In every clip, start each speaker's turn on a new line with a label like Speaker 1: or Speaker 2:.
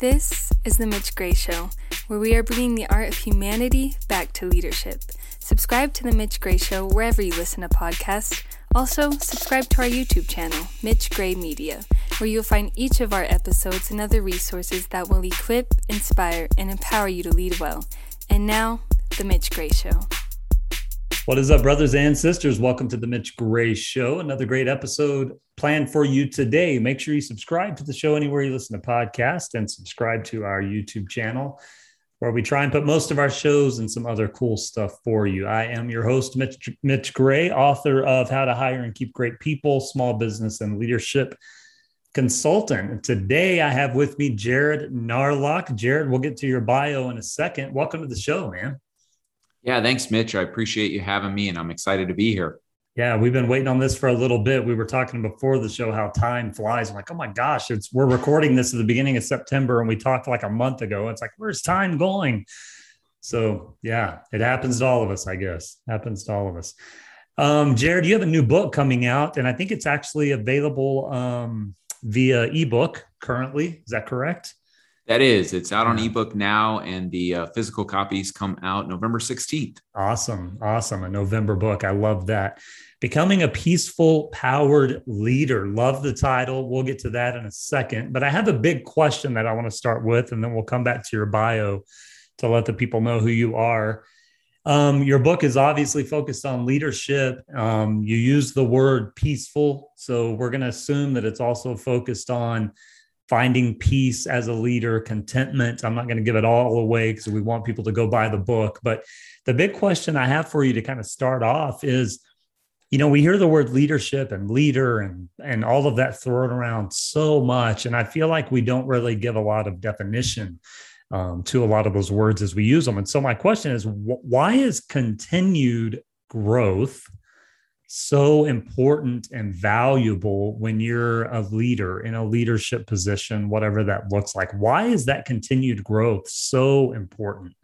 Speaker 1: This is The Mitch Gray Show, where we are bringing the art of humanity back to leadership. Subscribe to The Mitch Gray Show wherever you listen to podcasts. Also, subscribe to our YouTube channel, Mitch Gray Media, where you'll find each of our episodes and other resources that will equip, inspire, and empower you to lead well. And now, The Mitch Gray Show.
Speaker 2: What is up, brothers and sisters? Welcome to the Mitch Gray Show. Another great episode planned for you today. Make sure you subscribe to the show anywhere you listen to podcasts and subscribe to our YouTube channel where we try and put most of our shows and some other cool stuff for you. I am your host, Mitch, Mitch Gray, author of How to Hire and Keep Great People, Small Business and Leadership Consultant. Today I have with me Jared Narlock. Jared, we'll get to your bio in a second. Welcome to the show, man.
Speaker 3: Yeah, thanks, Mitch. I appreciate you having me, and I'm excited to be here.
Speaker 2: Yeah, we've been waiting on this for a little bit. We were talking before the show how time flies. I'm like, oh my gosh, it's we're recording this at the beginning of September, and we talked like a month ago. It's like, where's time going? So yeah, it happens to all of us, I guess. Happens to all of us. Um, Jared, you have a new book coming out, and I think it's actually available um, via ebook currently. Is that correct?
Speaker 3: That is, it's out on ebook now, and the uh, physical copies come out November 16th.
Speaker 2: Awesome. Awesome. A November book. I love that. Becoming a Peaceful, Powered Leader. Love the title. We'll get to that in a second. But I have a big question that I want to start with, and then we'll come back to your bio to let the people know who you are. Um, your book is obviously focused on leadership. Um, you use the word peaceful. So we're going to assume that it's also focused on finding peace as a leader, contentment. I'm not going to give it all away because we want people to go buy the book. But the big question I have for you to kind of start off is, you know, we hear the word leadership and leader and and all of that thrown around so much, and I feel like we don't really give a lot of definition um, to a lot of those words as we use them. And so my question is, wh- why is continued growth so important and valuable when you're a leader in a leadership position, whatever that looks like. Why is that continued growth so important?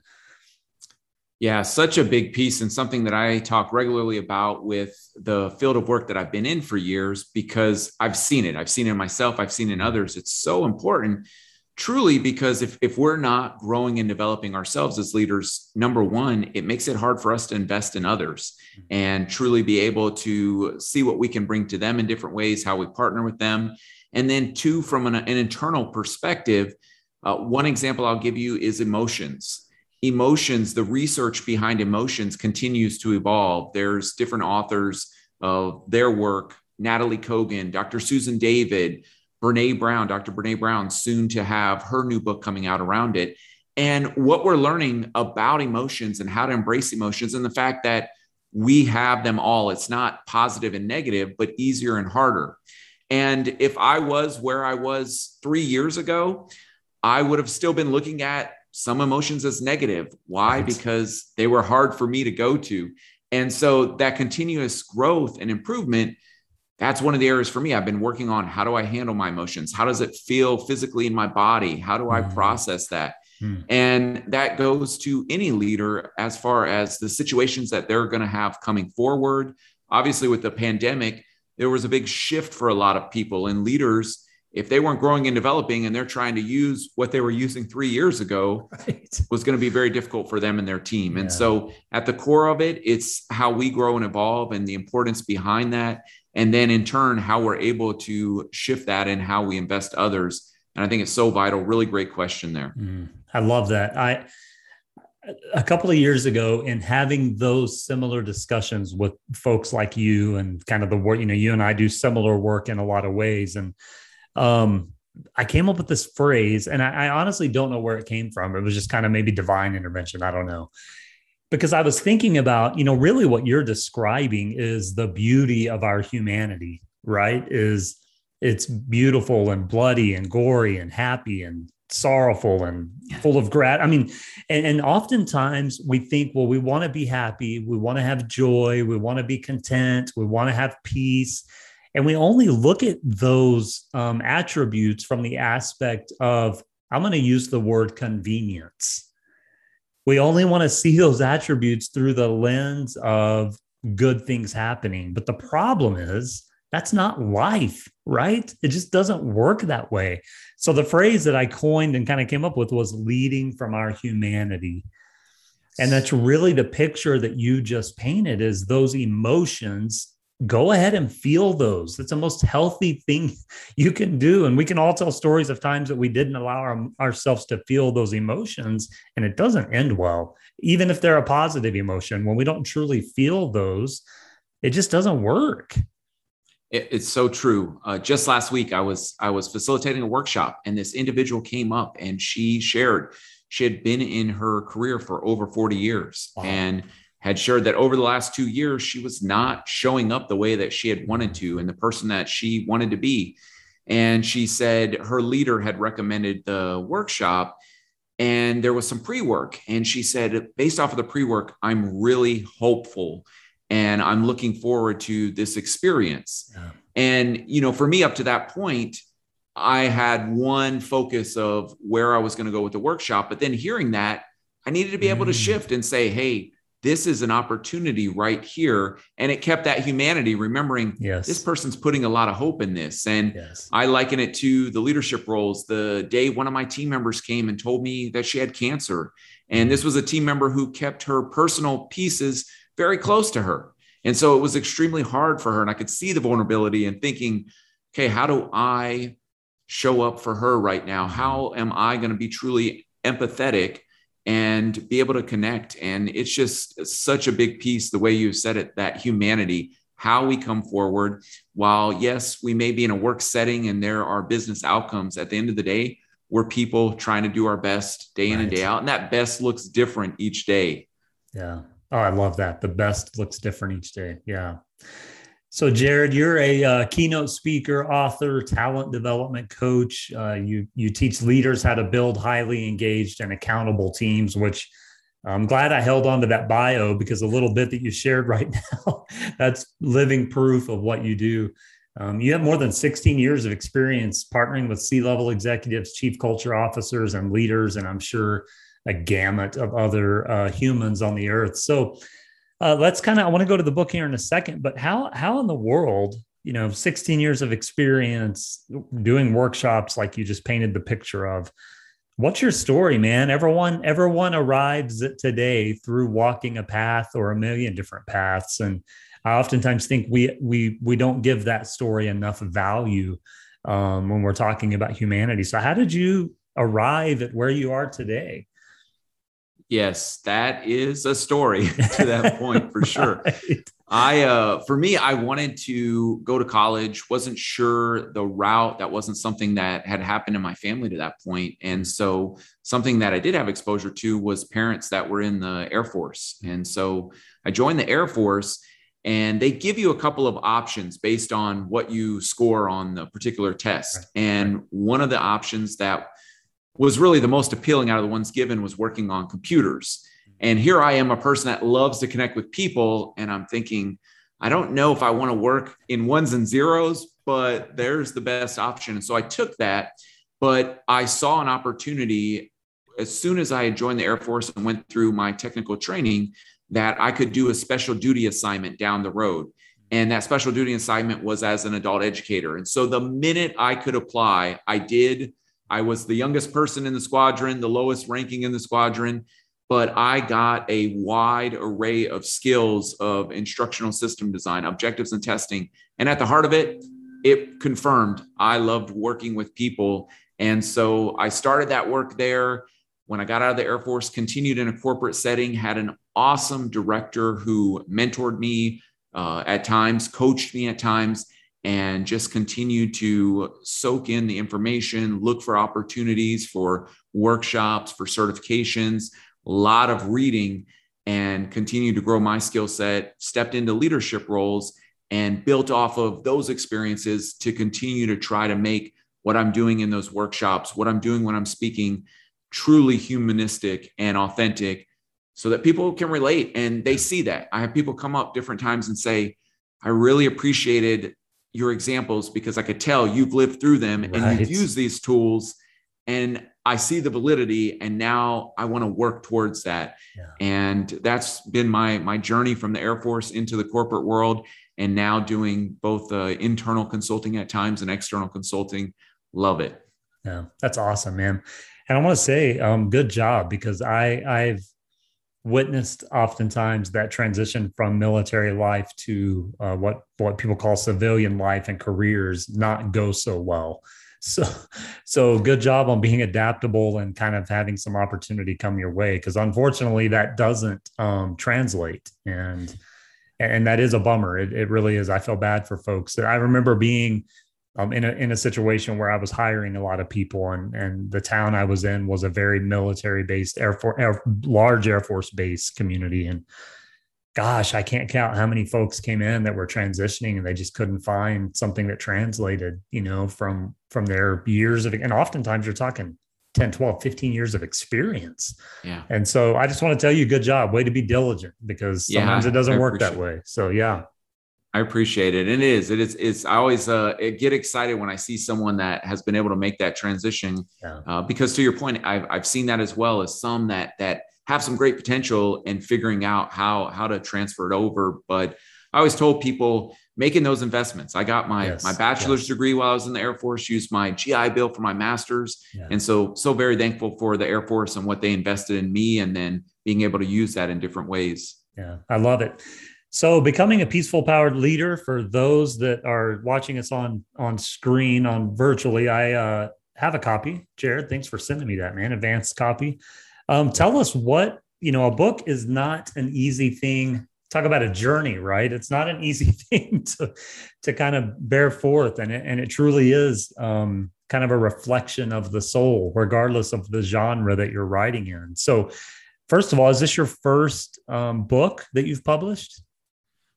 Speaker 3: Yeah, such a big piece and something that I talk regularly about with the field of work that I've been in for years because I've seen it. I've seen it myself, I've seen it in others. It's so important truly because if, if we're not growing and developing ourselves as leaders number one it makes it hard for us to invest in others mm-hmm. and truly be able to see what we can bring to them in different ways how we partner with them. And then two from an, an internal perspective uh, one example i'll give you is emotions. Emotions the research behind emotions continues to evolve. There's different authors of their work natalie kogan dr susan david Brene Brown, Dr. Brene Brown, soon to have her new book coming out around it. And what we're learning about emotions and how to embrace emotions and the fact that we have them all. It's not positive and negative, but easier and harder. And if I was where I was three years ago, I would have still been looking at some emotions as negative. Why? Right. Because they were hard for me to go to. And so that continuous growth and improvement that's one of the areas for me. I've been working on how do I handle my emotions? How does it feel physically in my body? How do I mm. process that? Mm. And that goes to any leader as far as the situations that they're going to have coming forward. Obviously, with the pandemic, there was a big shift for a lot of people and leaders. If they weren't growing and developing and they're trying to use what they were using three years ago, right. was going to be very difficult for them and their team. Yeah. And so, at the core of it, it's how we grow and evolve and the importance behind that. And then in turn how we're able to shift that and how we invest others. And i think it's so vital. Really great question there. Mm,
Speaker 2: i love that. I a couple of years ago in having those similar discussions with folks like you and kind of the work you know you and i do similar work in a lot of ways. And um i came up with this phrase and I, I honestly don't know where it came from it was just kind of maybe divine intervention i don't know because I was thinking about, you know, really what you're describing is the beauty of our humanity, right? Is it's beautiful and bloody and gory and happy and sorrowful and full of grat. I mean, and, and oftentimes we think, well, we want to be happy, we want to have joy, we want to be content, we want to have peace. And we only look at those um, attributes from the aspect of, I'm going to use the word convenience we only want to see those attributes through the lens of good things happening. But the problem is, That's not life, right? It just doesn't work that way. So the phrase that I coined and kind of came up with was leading from our humanity. And that's really the picture that you just painted is those emotions go ahead and feel those. It's the most healthy thing you can do. And we can all tell stories of times that we didn't allow our, ourselves to feel those emotions and it doesn't end well. Even if they're a positive emotion, when we don't truly feel those, it just doesn't work.
Speaker 3: It, it's so true. Uh, just last week, I was I was facilitating a workshop, and this individual came up and she shared she had been in her career for over 40 years wow. and had shared that over the last two years, she was not showing up the way that she had wanted to and the person that she wanted to be. And she said her leader had recommended the workshop and there was some pre work. And she said, based off of the pre work, I'm really hopeful and I'm looking forward to this experience. Yeah. And, you know, for me, up to that point, I had one focus of where I was going to go with the workshop. But then hearing that, I needed to be able to mm. shift and say, hey, this is an opportunity right here. And it kept that humanity remembering yes. this person's putting a lot of hope in this. And yes. i liken it to the leadership roles. The day one of my team members came and told me that she had cancer. And mm-hmm. this was a team member who kept her personal pieces very close to her. And so it was extremely hard for her. And i could see the vulnerability and thinking okay how do i show up for her right now? Mm-hmm. How am i going to be truly empathetic and be able to connect. And it's just such a big piece, the way you said it, that humanity, how we come forward. While, yes, we may be in a work setting and there are business outcomes, at the end of the day, we're people trying to do our best day in right. and day out. And that best looks different each day.
Speaker 2: Yeah. Oh, I love that. The best looks different each day. Yeah. So, Jared, you're a uh, keynote speaker, author, talent development coach. Uh, you you teach leaders how to build highly engaged and accountable teams. Which I'm glad I held on to that bio because a little bit that you shared right now that's living proof of what you do. Um, you have more than 16 years of experience partnering with C-level executives, chief culture officers, and leaders, and I'm sure a gamut of other uh, humans on the earth. So uh, let's kind of, I want to go to the book here in a second, but how, how in the world, you know, 16 years of experience doing workshops like you just painted the picture of, what's your story, man? Everyone, everyone arrives today through walking a path or a million different paths. And I oftentimes think we, we, we don't give that story enough value um, when we're talking about humanity. So how did you arrive at where you are today?
Speaker 3: Yes, that is a story to that point for sure. I uh for me I wanted to go to college, wasn't sure the route, that wasn't something that had happened in my family to that point. And so something that I did have exposure to was parents that were in the Air Force. And so I joined the Air Force and they give you a couple of options based on what you score on the particular test. Right. And one of the options that was really the most appealing out of the ones given was working on computers. And here I am, a person that loves to connect with people. And I'm thinking, I don't know if I want to work in ones and zeros, but there's the best option. And so I took that, but I saw an opportunity as soon as I had joined the Air Force and went through my technical training that I could do a special duty assignment down the road. And that special duty assignment was as an adult educator. And so the minute I could apply, I did I was the youngest person in the squadron, the lowest ranking in the squadron, but I got a wide array of skills of instructional system design, objectives and testing. And at the heart of it, it confirmed I loved working with people. And so I started that work there. When I got out of the Air Force, continued in a corporate setting, had an awesome director who mentored me uh, at times, coached me at times, and just continue to soak in the information, look for opportunities for workshops, for certifications, a lot of reading, and continue to grow my skill set, stepped into leadership roles, and built off of those experiences to continue to try to make what I'm doing in those workshops, what I'm doing when I'm speaking, truly humanistic and authentic so that people can relate and they see that. I have people come up different times and say, I really appreciated your examples because I could tell you've lived through them right. and you've used these tools and I see the validity and now I want to work towards that. Yeah. And that's been my my journey from the Air Force into the corporate world and now doing both uh, internal consulting at times and external consulting. Love it.
Speaker 2: Yeah, that's awesome, man. And I want to say, um, good job because I I've witnessed oftentimes that transition from military life to uh, what what people call civilian life and careers not go so well. So, so good job on being adaptable and kind of having some opportunity come your way because unfortunately that doesn't um, translate and and that is a bummer. It, it really is. I feel bad for folks. I remember being um, in a in a situation where I was hiring a lot of people, and and the town I was in was a very military based air force, air, large Air Force base community, and gosh, I can't count how many folks came in that were transitioning and they just couldn't find something that translated, you know, from from their years of and oftentimes you're talking 10, 12, 15 years of experience.
Speaker 3: Yeah.
Speaker 2: And so I just want to tell you, good job. Way to be diligent because sometimes yeah, it doesn't work that way. So yeah.
Speaker 3: I appreciate it. And it is, it is, it's, I always uh, get excited when I see someone that has been able to make that transition. Yeah. Uh, because to your point, I've, I've seen that as well as some that, that have some great potential in figuring out how, how to transfer it over. But I always told people making those investments. I got my, yes. my bachelor's yes. degree while I was in the Air Force, used my GI Bill for my master's. Yeah. And so, so very thankful for the Air Force and what they invested in me and then being able to use that in different ways.
Speaker 2: Yeah, I love it. So, becoming a peaceful powered leader for those that are watching us on on screen on virtually, I uh, have a copy. Jared, thanks for sending me that, man. Advanced copy. Um, tell us what you know. A book is not an easy thing. Talk about a journey, right? It's not an easy thing to to kind of bear forth, and it, and it truly is um, kind of a reflection of the soul, regardless of the genre that you're writing in. So, first of all, is this your first um, book that you've published?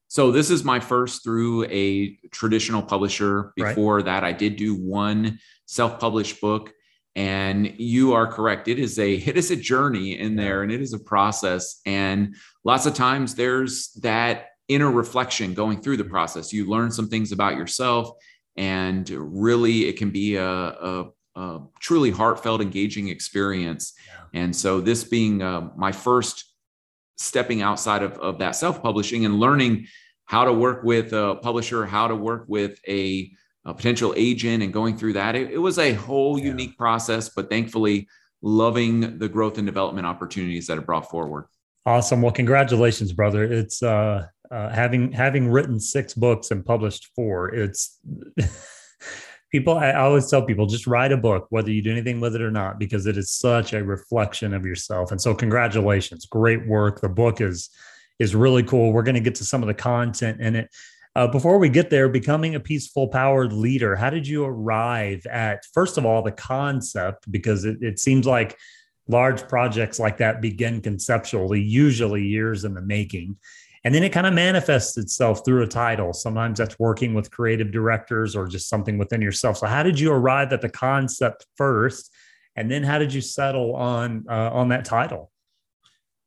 Speaker 3: So this is my first through a traditional publisher. Before right. that, I did do one self-published book. And you are correct. It is a it is a journey in there and it is a process. And lots of times there's that inner reflection going through the process. You learn some things about yourself, and really it can be a, a, a truly heartfelt, engaging experience. Yeah. And so this being uh, my first stepping outside of, of that self-publishing and learning how to work with a publisher, how to work with a, a potential agent and going through that. It, it was a whole yeah. unique process, but thankfully loving the growth and development opportunities that it brought forward.
Speaker 2: Awesome. Well, congratulations, brother. It's uh, uh having having written six books and published four. It's people i always tell people just write a book whether you do anything with it or not because it is such a reflection of yourself. And so congratulations. Great work. The book is is really cool. We're going to get to some of the content in it. Uh, before we get there becoming a peaceful powered leader how did you arrive at first of all the concept? Because it, it seems like large projects like that begin conceptually usually years in the making and then it kind of manifests itself through a title. Sometimes that's working with creative directors or just something within yourself. So, how did you arrive at the concept first? And then, how did you settle on uh, on that title?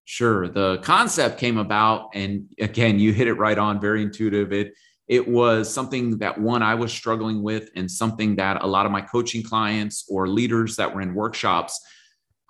Speaker 3: Sure. The concept came about, and again, you hit it right on. Very intuitive. It it was something that one I was struggling with, and something that a lot of my coaching clients or leaders that were in workshops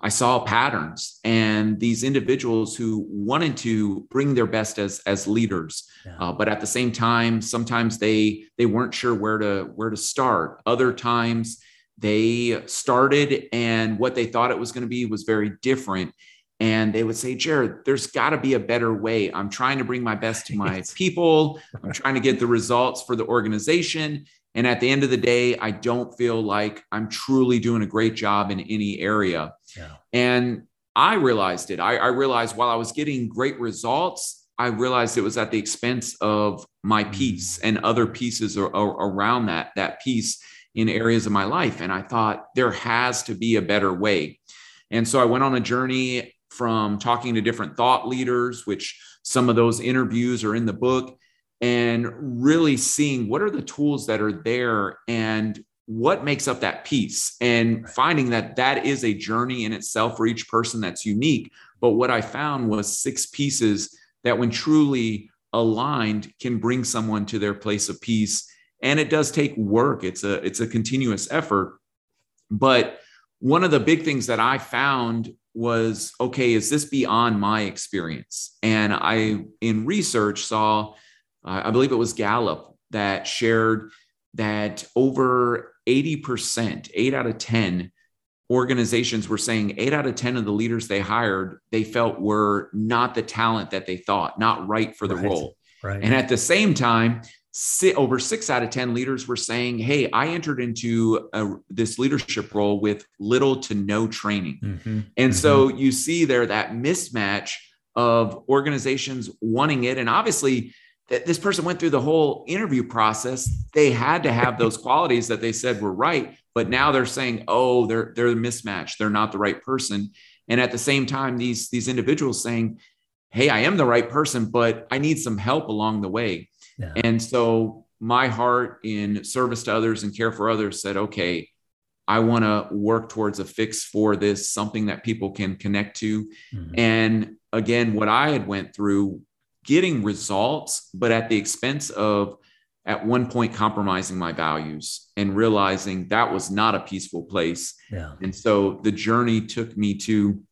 Speaker 3: I saw patterns and these individuals who wanted to bring their best as as leaders, yeah. uh, but at the same time, sometimes they they weren't sure where to where to start. Other times, they started and what they thought it was going to be was very different. And they would say, Jared, there's got to be a better way. I'm trying to bring my best to my people. I'm trying to get the results for the organization. And at the end of the day, I don't feel like I'm truly doing a great job in any area. Yeah. And I realized it. I, I, realized while I was getting great results, I realized it was at the expense of my mm. peace and other pieces around that, that piece in areas of my life. And I thought there has to be a better way. And so I went on a journey from talking to different thought leaders, which some of those interviews are in the book and really seeing what are the tools that are there and what makes up that piece and finding that that is a journey in itself for each person that's unique. But what i found was six pieces that when truly aligned can bring someone to their place of peace. And it does take work. It's a it's a continuous effort. But one of the big things that i found was okay is this beyond my experience? And i in research saw uh, I believe it was Gallup that shared that over 80%, eight out of 10 organizations were saying eight out of 10 of the leaders they hired, they felt were not the talent that they thought, not right for the
Speaker 2: right.
Speaker 3: role.
Speaker 2: Right.
Speaker 3: And at the same time, over six out of 10 leaders were saying, Hey, I entered into a, this leadership role with little to no training. Mm-hmm. And mm-hmm. so you see there that mismatch of organizations wanting it. And obviously, this person went through the whole interview process. They had to have those qualities that they said were right, but now they're saying, "Oh, they're they're mismatched. They're not the right person." And at the same time, these these individuals saying, "Hey, I am the right person, but I need some help along the way." Yeah. And so my heart in service to others and care for others said, "Okay, I want to work towards a fix for this, something that people can connect to." Mm-hmm. And again, what I had went through getting results, but at the expense of at one point compromising my values and realizing that was not a peaceful place.
Speaker 2: Yeah.
Speaker 3: And so the journey took me to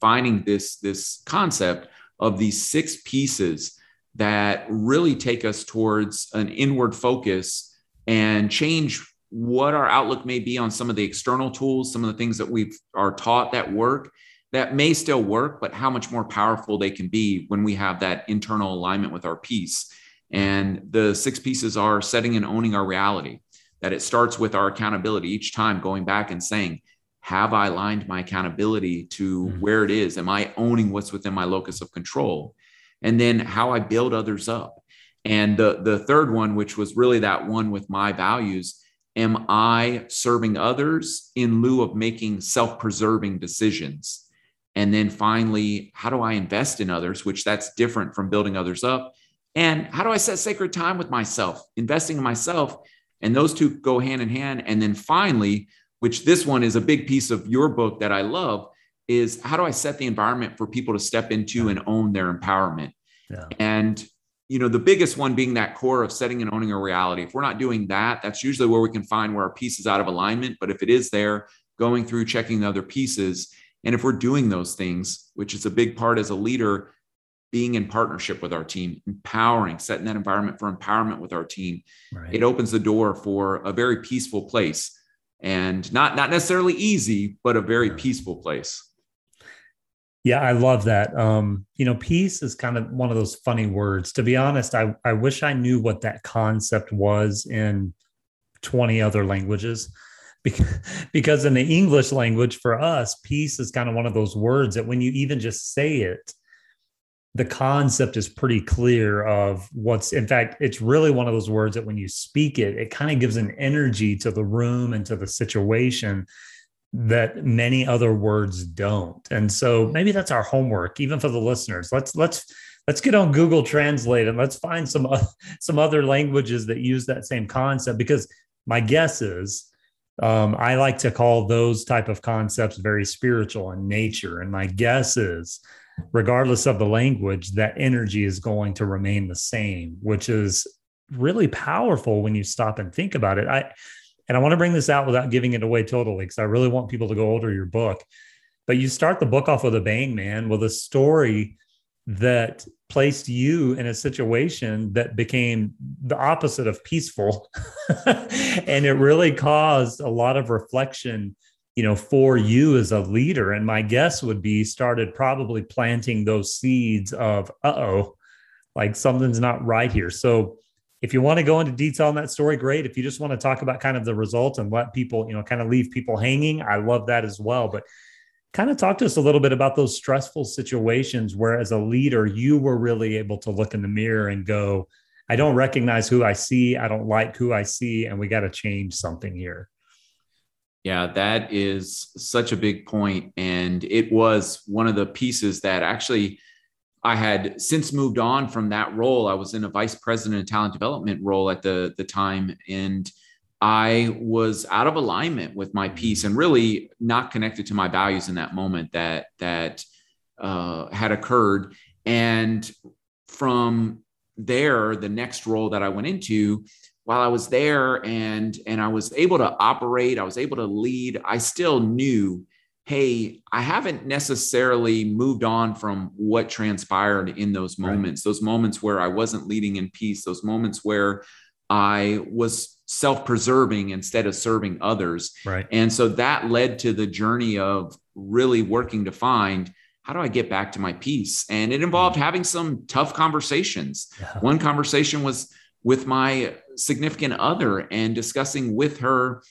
Speaker 3: finding this this concept of these six pieces that really take us towards an inward focus and change what our outlook may be on some of the external tools, some of the things that we are taught that work, that may still work, but how much more powerful they can be when we have that internal alignment with our peace. And the six pieces are setting and owning our reality, that it starts with our accountability each time going back and saying, have I aligned my accountability to mm-hmm. where it is? Am I owning what's within my locus of control? And then how I build others up. And the, the third one, which was really that one with my values, am I serving others in lieu of making self preserving decisions? And then finally, how do I invest in others, which that's different from building others up? And how do I set sacred time with myself, investing in myself? And those two go hand in hand. And then finally, which this one is a big peace of your book that I love, is how do I set the environment for people to step into and own their empowerment? Yeah. And you know, the biggest one being that core of setting and owning a reality. If we're not doing that, that's usually where we can find where our piece is out of alignment. But if it is there, going through checking the other pieces and if we're doing those things, which is a big part as a leader, being in partnership with our team, empowering, setting that environment for empowerment with our team, right. it opens the door for a very peaceful place and not not necessarily easy, but a very yeah. peaceful place.
Speaker 2: Yeah, I love that. Um, you know, peace is kind of one of those funny words. To be honest, I, I wish I knew what that concept was in 20 other languages because in the English language for us, peace is kind of one of those words that when you even just say it, the concept is pretty clear of what's in fact it's really one of those words that when you speak it it kind of gives an energy to the room and to the situation that many other words don't. And so maybe that's our homework even for the listeners. Let's let's let's get on google translate and let's find some some other languages that use that same concept because my guess is um, I like to call those type of concepts very spiritual in nature. And my guess is, regardless of the language, that energy is going to remain the same, which is really powerful when you stop and think about it. I and I want to bring this out without giving it away totally because I really want people to go order your book. But you start the book off with a bang, man, with a story that placed you in a situation that became the opposite of peaceful. And it really caused a lot of reflection you know for you as a leader. And my guess would be started probably planting those seeds of uh-oh like something's not right here. So if you want to go into detail on that story great. If you just want to talk about kind of the result and let people you know kind of leave people hanging i love that as well. But kind of talk to us a little bit about those stressful situations where as a leader you were really able to look in the mirror and go i don't recognize who i see. I don't like who i see and we got to change something here.
Speaker 3: Yeah that is such a big point and it was one of the pieces that actually i had since moved on from that role. I was in a vice president of talent development role at the the time and I was out of alignment with my peace and really not connected to my values in that moment that that uh, had occurred. And from there, the next role that I went into, while I was there and and I was able to operate, I was able to lead. I still knew hey, I haven't necessarily moved on from what transpired in those moments, right. those moments where I wasn't leading in peace, those moments where I was self preserving instead of serving others.
Speaker 2: Right.
Speaker 3: And so that led to the journey of really working to find how do I get back to my peace? And it involved mm. having some tough conversations. Yeah. One conversation was with my significant other and discussing with her,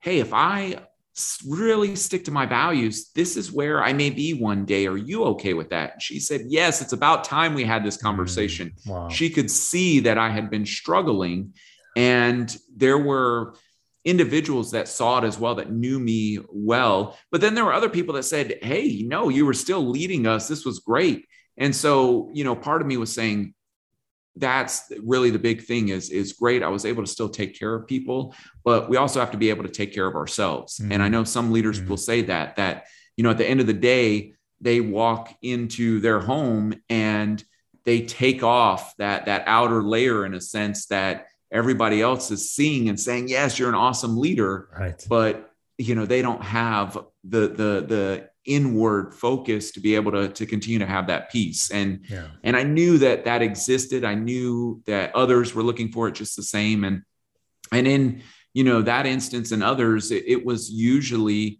Speaker 3: hey, if I really stick to my values, this is where I may be one day. Are you okay with that? She said, Yes, it's about time we had this mm, conversation. Mm, wow. She could see that I had been struggling. And there were individuals that saw it as well that knew me well. But then there were other people that said, Hey, no, you were still leading us. This was great. And so, you know, part of me was saying, that's really the big thing is is great i was able to still take care of people but we also have to be able to take care of ourselves mm-hmm. and i know some leaders mm-hmm. will say that that you know at the end of the day they walk into their home and they take off that that outer layer in a sense that everybody else is seeing and saying yes you're an awesome leader
Speaker 2: right.
Speaker 3: but you know they don't have the the the inward focus to be able to to continue to have that peace. And yeah. and i knew that that existed. I knew that others were looking for it just the same. And and in you know that instance and others it, it was usually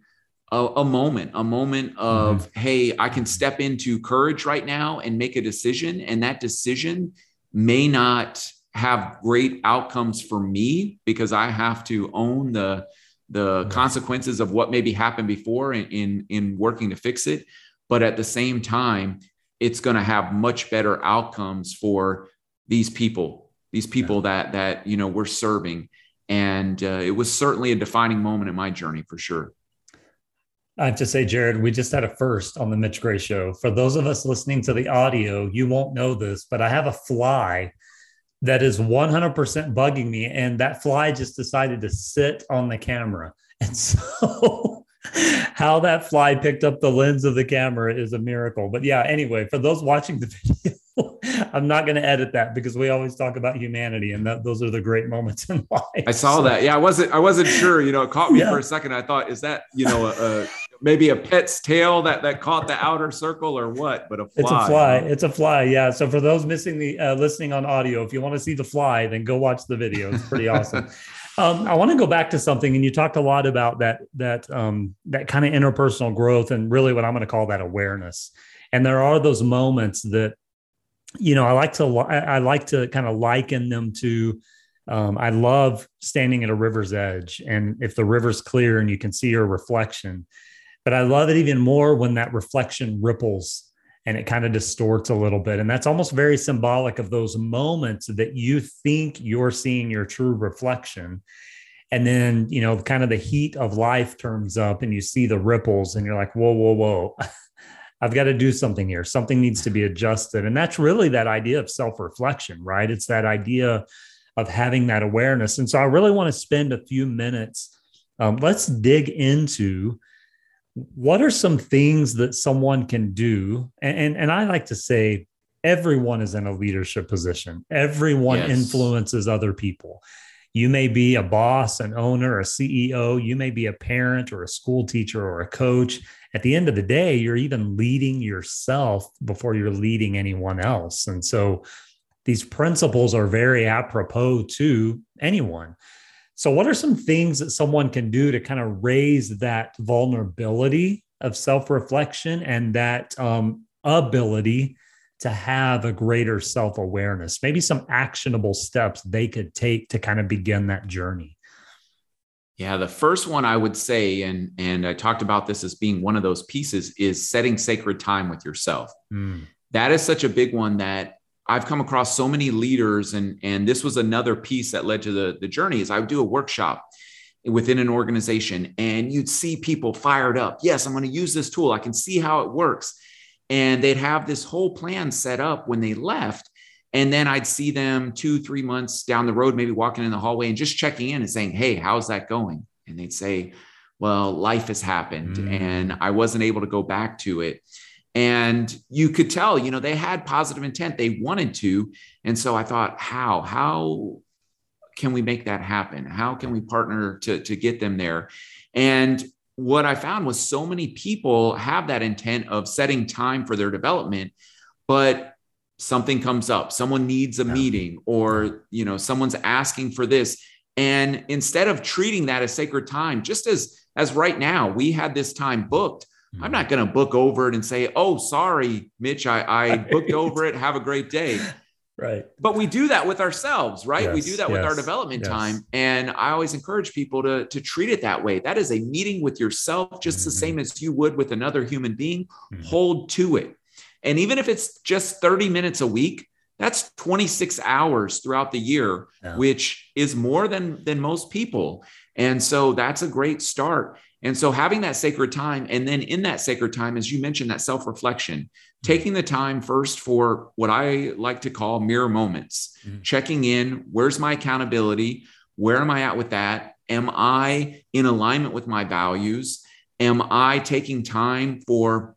Speaker 3: a, a, moment a moment of mm-hmm. hey i can step into courage right now and make a decision. And that decision may not have great outcomes for me because i have to own the the consequences of what maybe happened before in, in, in working to fix it. But at the same time, it's going to have much better outcomes for these people, these people that, that, you know, we're serving. And uh, it was certainly a defining moment in my journey for sure.
Speaker 2: I have to say, Jared, we just had a first on the Mitch Gray show. For those of us listening to the audio, you won't know this, but I have a fly that is 100% bugging me. And that fly just decided to sit on the camera. And so, how that fly picked up the lens of the camera is a miracle. But yeah, anyway, for those watching the video, I'm not going to edit that because we always talk about humanity, and that those are the great moments in life.
Speaker 3: I saw so, that. Yeah, I wasn't. I wasn't sure. You know, it caught me yeah. for a second. I thought, is that you know a, a maybe a pet's tail that that caught the outer circle or what but a fly
Speaker 2: it's a fly. it's a fly yeah. So for those missing the uh, listening on audio if you want to see the fly then go watch the video. It's pretty awesome. Um, i want to go back to something and you talked a lot about that that um, that kind of interpersonal growth and really what i'm going to call that awareness. And there are those moments that you know i like to i like to kind of liken them to um, I love standing at a river's edge, and if the river's clear and you can see your reflection, but I love it even more when that reflection ripples and it kind of distorts a little bit. And that's almost very symbolic of those moments that you think you're seeing your true reflection. And then, you know, kind of the heat of life turns up and you see the ripples and you're like, whoa, whoa, whoa. I've got to do something here. Something needs to be adjusted. And that's really that idea of self reflection, right? It's that idea of having that awareness. And so I really want to spend a few minutes. Um, let's dig into what are some things that someone can do? And, and, and i like to say everyone is in a leadership position. Everyone yes. influences other people. You may be a boss an owner a ceo you may be a parent or a school teacher or a coach. At the end of the day you're even leading yourself before you're leading anyone else. And so these principles are very apropos to anyone so, what are some things that someone can do to kind of raise that vulnerability of self reflection and that um, ability to have a greater self awareness? Maybe some actionable steps they could take to kind of begin that journey.
Speaker 3: Yeah, the first one I would say, and and I talked about this as being one of those pieces, is setting sacred time with yourself. Mm. That is such a big one that I've come across so many leaders, and and this was another piece that led to the the journey. Is I would do a workshop within an organization, and you'd see people fired up. Yes, I'm going to use this tool. I can see how it works, and they'd have this whole plan set up when they left. And then I'd see them two, three months down the road, maybe walking in the hallway and just checking in and saying, Hey, how's that going? And they'd say, Well, life has happened mm. and I wasn't able to go back to it. And you could tell, you know, they had positive intent. They wanted to. And so I thought, how? How can we make that happen? How can we partner to, to get them there? And what I found was so many people have that intent of setting time for their development, but something comes up, someone needs a yeah. meeting, or you know, someone's asking for this. And instead of treating that as sacred time, just as as right now, we had this time booked. I'm mm-hmm. not going to book over it and say, "Oh, sorry, Mitch, I, I booked over it. Have a great day."
Speaker 2: Right.
Speaker 3: But we do that with ourselves, right? Yes, we do that yes, with our development yes. time. And I always encourage people to, to treat it that way. That is a meeting with yourself, just mm-hmm. the same as you would with another human being. Mm-hmm. Hold to it. And even if it's just 30 minutes a week, that's 26 hours throughout the year, yeah. which is more than, than most people. And so that's a great start. And so having that sacred time, and then in that sacred time, as you mentioned, that self reflection, mm-hmm. taking the time first for what I like to call mirror moments, mm-hmm. checking in, where's my accountability? Where am I at with that? Am I in alignment with my values? Am I taking time for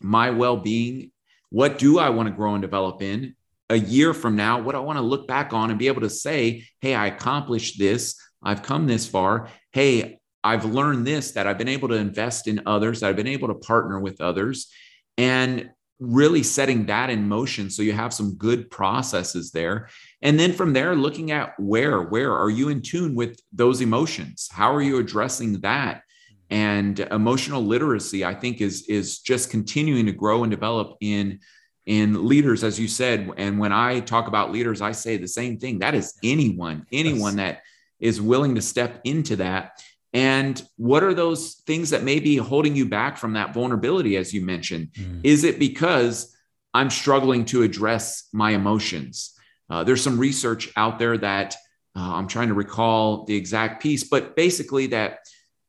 Speaker 3: my well being? What do I want to grow and develop in? A year from now, what do I want to look back on and be able to say, hey, I accomplished this. I've come this far. Hey, I've learned this that I've been able to invest in others, I've been able to partner with others, and really setting that in motion so you have some good processes there. And then from there, looking at where, where are you in tune with those emotions? How are you addressing that? And emotional literacy, I think, is is just continuing to grow and develop in in leaders, as you said. And when I talk about leaders, I say the same thing. That is anyone, anyone that is willing to step into that and what are those things that may be holding you back from that vulnerability, as you mentioned? Mm. Is it because I'm struggling to address my emotions? Uh, there's some research out there that uh, I'm trying to recall the exact piece, but basically, that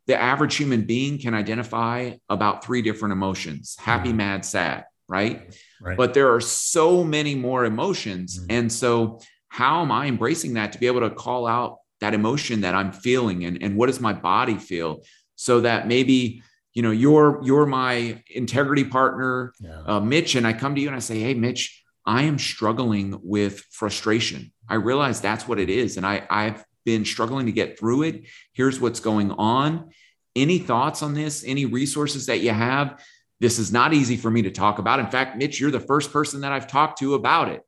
Speaker 3: the average human being can identify about three different emotions happy, mm. mad, sad, right? right? But there are so many more emotions. Mm. And so, how am I embracing that to be able to call out that emotion that I'm feeling and, and what does my body feel? So that maybe you know you're you're my integrity partner yeah. uh, Mitch and I come to you and I say hey Mitch I am struggling with frustration. I realize that's what it is and I I've been struggling to get through it. Here's what's going on. Any thoughts on this? Any resources that you have? This is not easy for me to talk about. In fact Mitch you're the first person that I've talked to about it.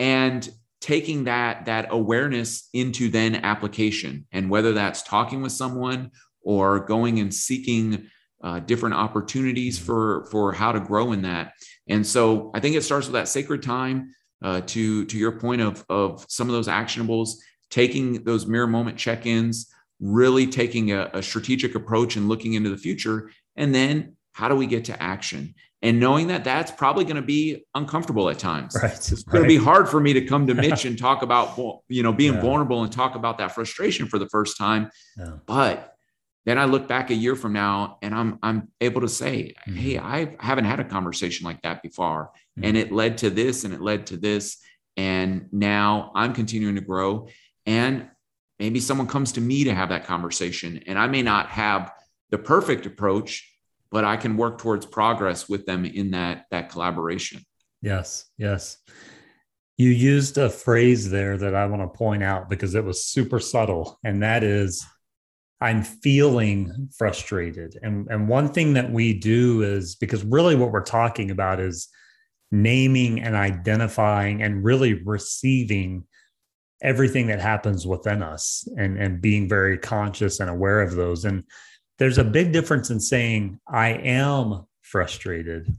Speaker 3: And taking that that awareness into then application. And whether that's talking with someone or going and seeking uh, different opportunities mm-hmm. for for how to grow in that. And so i think it starts with that sacred time uh, to to your point of of some of those actionables taking those mirror moment check-ins really taking a, a strategic approach and looking into the future and then how do we get to action and knowing that that's probably going to be uncomfortable at times.
Speaker 2: Right.
Speaker 3: It's going to be hard for me to come to Mitch and talk about, you know, being yeah. vulnerable and talk about that frustration for the first time. Yeah. But then I look back a year from now and I'm I'm able to say, mm-hmm. hey, I haven't had a conversation like that before. Mm-hmm. And it led to this and it led to this. And now I'm continuing to grow. And maybe someone comes to me to have that conversation. And I may not have the perfect approach, but I can work towards progress with them in that that collaboration.
Speaker 2: Yes, yes. You used a phrase there that I want to point out because it was super subtle, and that is I'm feeling frustrated. And, and one thing that we do is because really what we're talking about is naming and identifying and really receiving everything that happens within us and, and being very conscious and aware of those. And there's a big difference in saying I am frustrated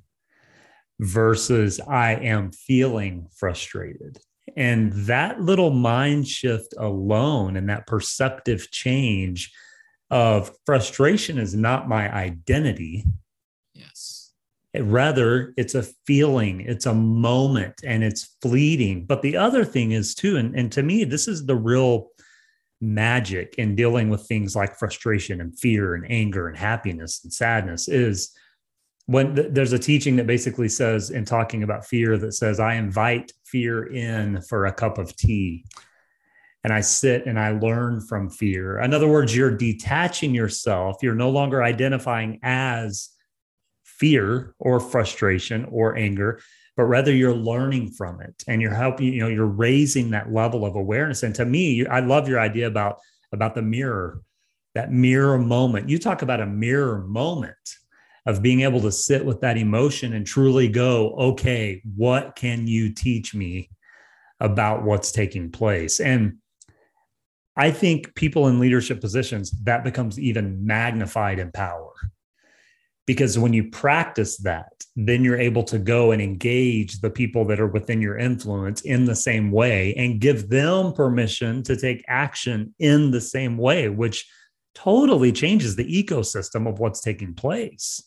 Speaker 2: versus I am feeling frustrated. And that little mind shift alone and that perceptive change of frustration is not my identity.
Speaker 3: Yes.
Speaker 2: rather, it's a feeling, it's a moment, and it's fleeting. But the other thing is, too, and, and to me, this is the real magic in dealing with things like frustration and fear and anger and happiness and sadness is when th- there's a teaching that basically says in talking about fear that says i invite fear in for a cup of tea. And i sit and i learn from fear. In other words you're detaching yourself. You're no longer identifying as fear or frustration or anger but rather you're learning from it and you're helping you know you're raising that level of awareness and to me i love your idea about about the mirror that mirror moment. You talk about a mirror moment of being able to sit with that emotion and truly go, okay, what can you teach me about what's taking place? And I think people in leadership positions, that becomes even magnified in power. Because when you practice that, then you're able to go and engage the people that are within your influence in the same way and give them permission to take action in the same way, which totally changes the ecosystem of what's taking place.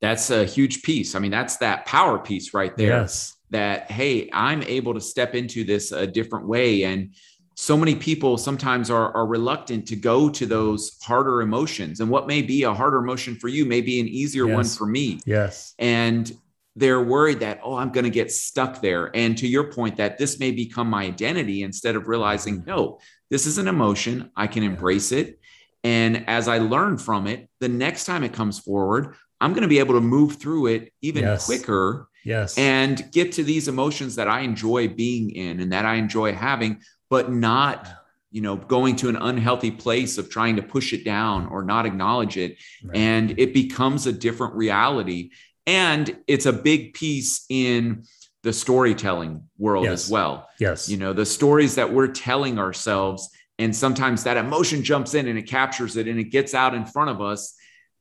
Speaker 3: That's a huge piece. I mean, that's that power piece right there.
Speaker 2: Yes.
Speaker 3: That, hey, I'm able to step into this a different way. And so many people sometimes are, are reluctant to go to those harder emotions. And what may be a harder emotion for you may be an easier
Speaker 2: yes.
Speaker 3: one for me.
Speaker 2: Yes.
Speaker 3: And they're worried that, oh, I'm going to get stuck there. And to your point, that this may become my identity instead of realizing, mm-hmm. no, this is an emotion. I can embrace it. And as I learn from it, the next time it comes forward, I'm going to be able to move through it even
Speaker 2: yes.
Speaker 3: quicker.
Speaker 2: Yes.
Speaker 3: And get to these emotions that I enjoy being in and that I enjoy having, but not, you know, going to an unhealthy place of trying to push it down or not acknowledge it. Right. And it becomes a different reality. And it's a big piece in the storytelling world
Speaker 2: yes.
Speaker 3: as well.
Speaker 2: Yes.
Speaker 3: You know, the stories that we're telling ourselves. And sometimes that emotion jumps in and it captures it and it gets out in front of us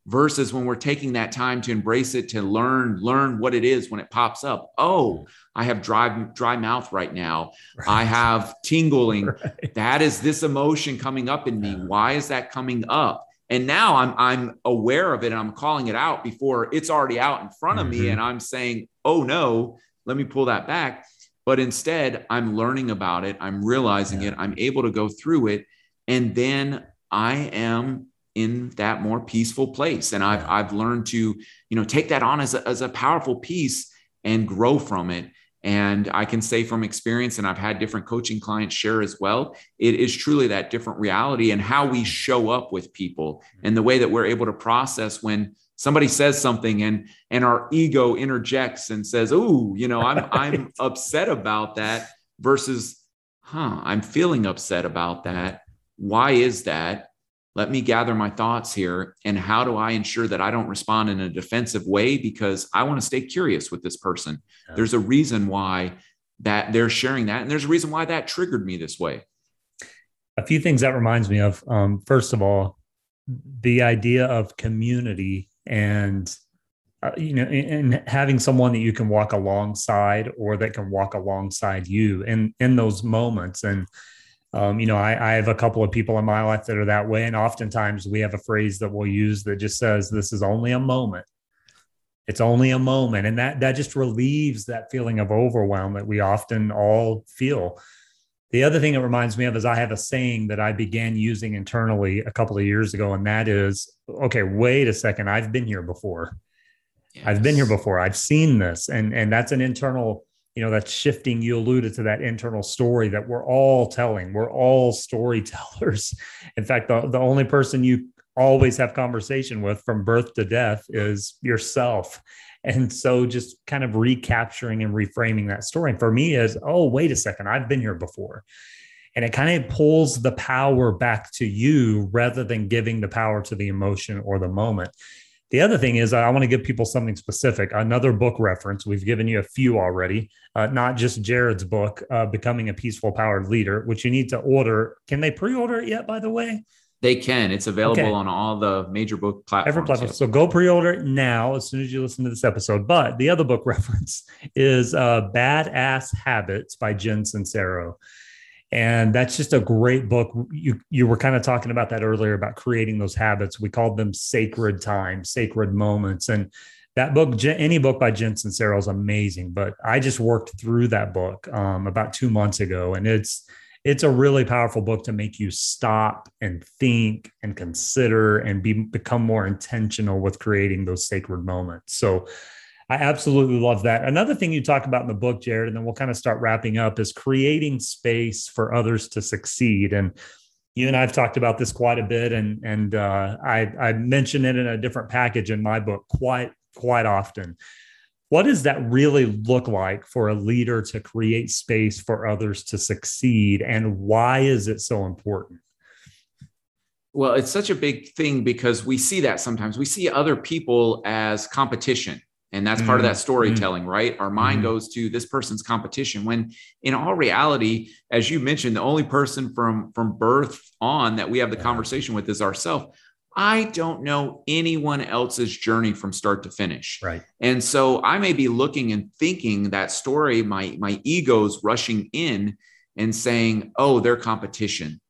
Speaker 3: versus when we're taking that time to embrace it to learn learn what it is when it pops up oh i have dry dry mouth right now right. i have tingling right. that is this emotion coming up in me yeah. why is that coming up and now i'm i'm aware of it and i'm calling it out before it's already out in front of mm-hmm. me and i'm saying oh no let me pull that back but instead i'm learning about it i'm realizing yeah. it i'm able to go through it and then i am in that more peaceful place. And I've, I've learned to, you know, take that on as a, as a powerful piece and grow from it. And I can say from experience, and I've had different coaching clients share as well, it is truly that different reality and how we show up with people mm-hmm. and the way that we're able to process when somebody says something and and our ego interjects and says, "Oh, you know, I'm I'm upset about that," versus, "Huh, I'm feeling upset about that. Why is that?" Let me gather my thoughts here and how do i ensure that i don't respond in a defensive way? Because i want to stay curious with this person. Yeah. there's a reason why that they're sharing that and there's a reason why that triggered me this way.
Speaker 2: A few things that reminds me of um, first of all the idea of community and uh, you know and having someone that you can walk alongside or that can walk alongside you in in those moments. And um, you know, I, I, have a couple of people in my life that are that way. And oftentimes we have a phrase that we'll use that just says, this is only a moment. It's only a moment. And that, that just relieves that feeling of overwhelm that we often all feel. The other thing it reminds me of is I have a saying that I began using internally a couple of years ago. And that is, okay, wait a second. I've been here before. Yes. I've been here before. I've seen this. And, and that's an internal you know that's shifting you alluded to that internal story that we're all telling. We're all storytellers. In fact the, the only person you always have conversation with from birth to death is yourself. And so just kind of recapturing and reframing that story for me is oh wait a second i've been here before. And it kind of pulls the power back to you rather than giving the power to the emotion or the moment the other thing is, I want to give people something specific. Another book reference. We've given you a few already, uh, not just Jared's book, uh, Becoming a Peaceful Powered Leader, which you need to order. Can they pre order it yet, by the way?
Speaker 3: They can. It's available okay. on all the major book platforms.
Speaker 2: Every platform. So go pre-order it now as soon as you listen to this episode. But the other book reference is uh, "Badass Habits" by Jen Sincero and that's just a great book. You you were kind of talking about that earlier about creating those habits. We called them sacred times sacred moments. And that book any book by Jen Sincero is amazing but i just worked through that book um, about two months ago. And it's it's a really powerful book to make you stop and think and consider and be become more intentional with creating those sacred moments. So I absolutely love that. Another thing you talk about in the book, Jared, and then we'll kind of start wrapping up is creating space for others to succeed. And you and I've talked about this quite a bit, and and uh, I I mention it in a different package in my book quite quite often. What does that really look like for a leader to create space for others to succeed, and why is it so important?
Speaker 3: Well, it's such a big thing because we see that sometimes. We see other people as competition. And that's part of that mm-hmm. storytelling, mm-hmm. right? Our mind mm-hmm. goes to this person's competition when in all reality, as you mentioned, the only person from from birth on that we have the yeah. conversation with is ourselves. I don't know anyone else's journey from start to finish.
Speaker 2: Right.
Speaker 3: And so I may be looking and thinking that story, my my ego's rushing in and saying, oh, they're competition.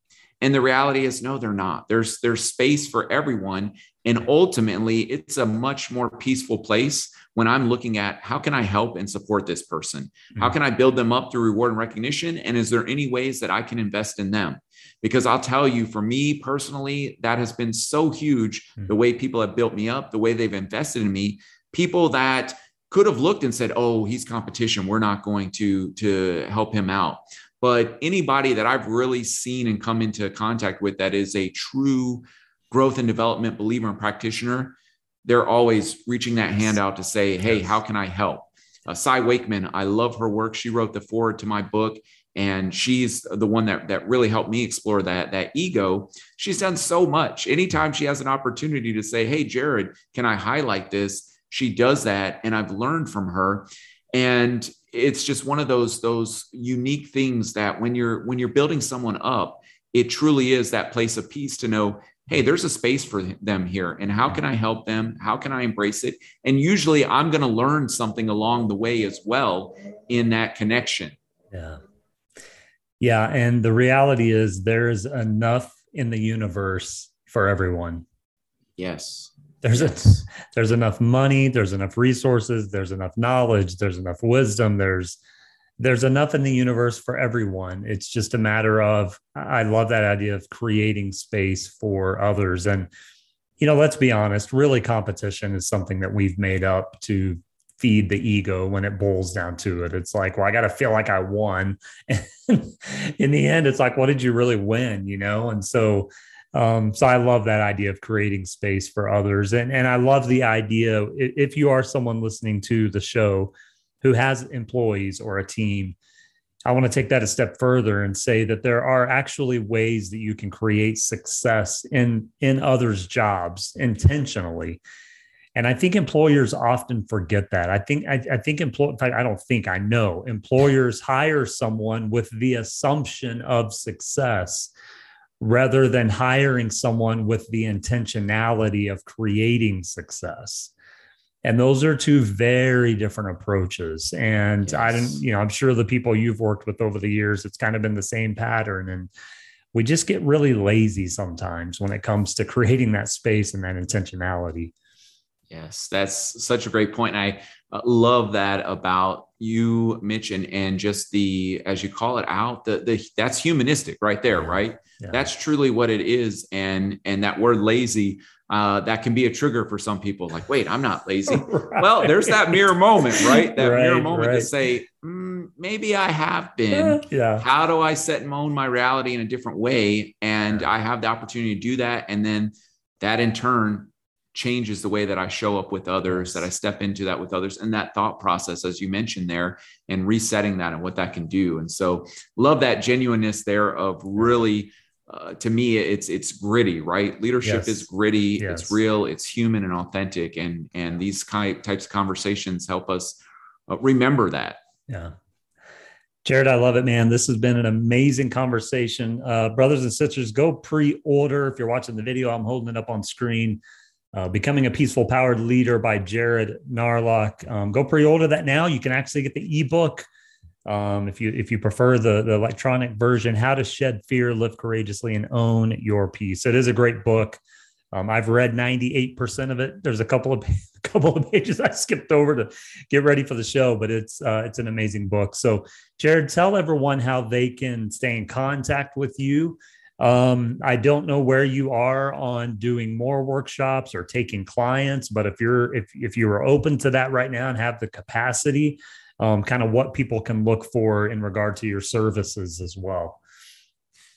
Speaker 3: And the reality is, no, they're not. There's there's space for everyone. And ultimately, it's a much more peaceful place when I'm looking at how can I help and support this person? How can I build them up through reward and recognition? And is there any ways that I can invest in them? Because I'll tell you, for me personally, that has been so huge mm-hmm. the way people have built me up, the way they've invested in me. People that could have looked and said, "Oh, he's competition. We're not going to to help him out." But anybody that I've really seen and come into contact with that is a true growth and development believer and practitioner, they're always reaching that hand out to say, Hey, how can I help? Uh, Cy Wakeman, I love her work. She wrote the forward to my book, and she's the one that that really helped me explore that that ego. She's done so much. Anytime she has an opportunity to say, "Hey, Jared, can I highlight this?" She does that, and I've learned from her. And it's just one of those those unique things that when you're when you're building someone up, it truly is that place of peace to know hey, there's a space for them here. And how can I help them? How can I embrace it? And usually I'm going to learn something along the way as well in that connection.
Speaker 2: Yeah. Yeah. And the reality is there's enough in the universe for everyone.
Speaker 3: Yes.
Speaker 2: There's yes. a, there's enough money, there's enough resources, there's enough knowledge, there's enough wisdom, there's there's enough in the universe for everyone. It's just a matter of, I love that idea of creating space for others. And, you know, let's be honest, really competition is something that we've made up to feed the ego when it boils down to it. It's like, well, I got to feel like I won. And in the end, it's like, what did you really win? You know? And so, um, so I love that idea of creating space for others. And, and I love the idea if you are someone listening to the show who has employees or a team. I want to take that a step further and say that there are actually ways that you can create success in in others' jobs intentionally. And I think employers often forget that. I think I, I think employ in fact, I don't think I know employers hire someone with the assumption of success rather than hiring someone with the intentionality of creating success and those are two very different approaches. And yes. i didn't you know i'm sure the people you've worked with over the years it's kind of been the same pattern. And we just get really lazy sometimes when it comes to creating that space and that intentionality.
Speaker 3: Yes that's such a great point. And i uh, love that about you mitch and, and just the as you call it out the, the that's humanistic right there right? Yeah. that's truly what it is. And and that word lazy uh, that can be a trigger for some people like wait i'm not lazy. Right. well there's that mirror moment right? That right, mirror moment right. to say mm, maybe i have been. Yeah. How do i set and own my reality in a different way? And i have the opportunity to do that and then that in turn changes the way that I show up with others, that I step into that with others, and that thought process, as you mentioned there, and resetting that and what that can do. And so, love that genuineness there of really uh, to me it's it's gritty right? Leadership yes. is gritty yes. it's real it's human and authentic and and these kind types of conversations help us uh, remember that.
Speaker 2: Yeah. Jared i love it man. This has been an amazing conversation. Uh, brothers and sisters go pre-order. If you're watching the video i'm holding it up on screen. Uh, Becoming a Peaceful Powered Leader by Jared Narlock. Um, go pre-order that now. You can actually get the ebook um, if you if you prefer the the electronic version, How to Shed Fear, Live Courageously, and Own Your Peace. It is a great book. Um, I've read 98% of it. There's a couple of a couple of pages I skipped over to get ready for the show, but it's uh, it's an amazing book. So, Jared, tell everyone how they can stay in contact with you. Um, I don't know where you are on doing more workshops or taking clients, but if you're if if you are open to that right now and have the capacity, um, kind of what people can look for in regard to your services as well.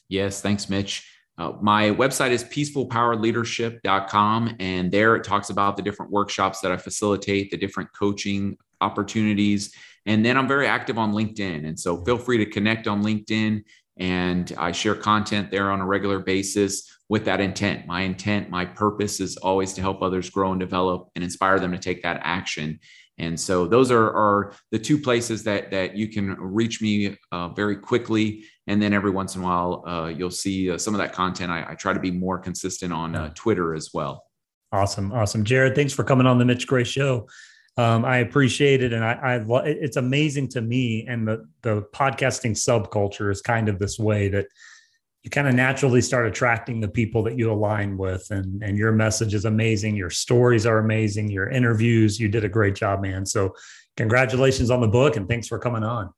Speaker 3: Yes, thanks, Mitch. Uh, my website is peacefulpoweredleadership.com, and there it talks about the different workshops that I facilitate, the different coaching opportunities. And then I'm very active on LinkedIn. And so feel free to connect on LinkedIn, and I share content there on a regular basis. with that intent. My intent, my purpose is always to help others grow and develop and inspire them to take that action. And so those are, are the two places that that you can reach me uh, very quickly. And then every once in a while, uh, you'll see uh, some of that content. I, I, try to be more consistent on uh, Twitter as well.
Speaker 2: Awesome, awesome, Jared. Thanks for coming on the Mitch Gray Show. Um, I appreciate it, and I, I it's amazing to me. And the the podcasting subculture is kind of this way that you kind of naturally start attracting the people that you align with and and your message is amazing your stories are amazing your interviews you did a great job man. So congratulations on the book and thanks for coming on.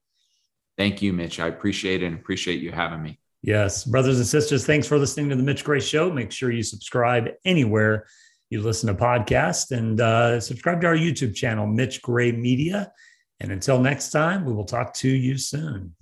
Speaker 3: Thank you mitch. I appreciate it and appreciate you having me.
Speaker 2: Yes. Brothers and sisters thanks for listening to the mitch gray show. Make sure you subscribe anywhere you listen to podcasts and uh, subscribe to our youtube channel mitch gray media. And until next time we will talk to you soon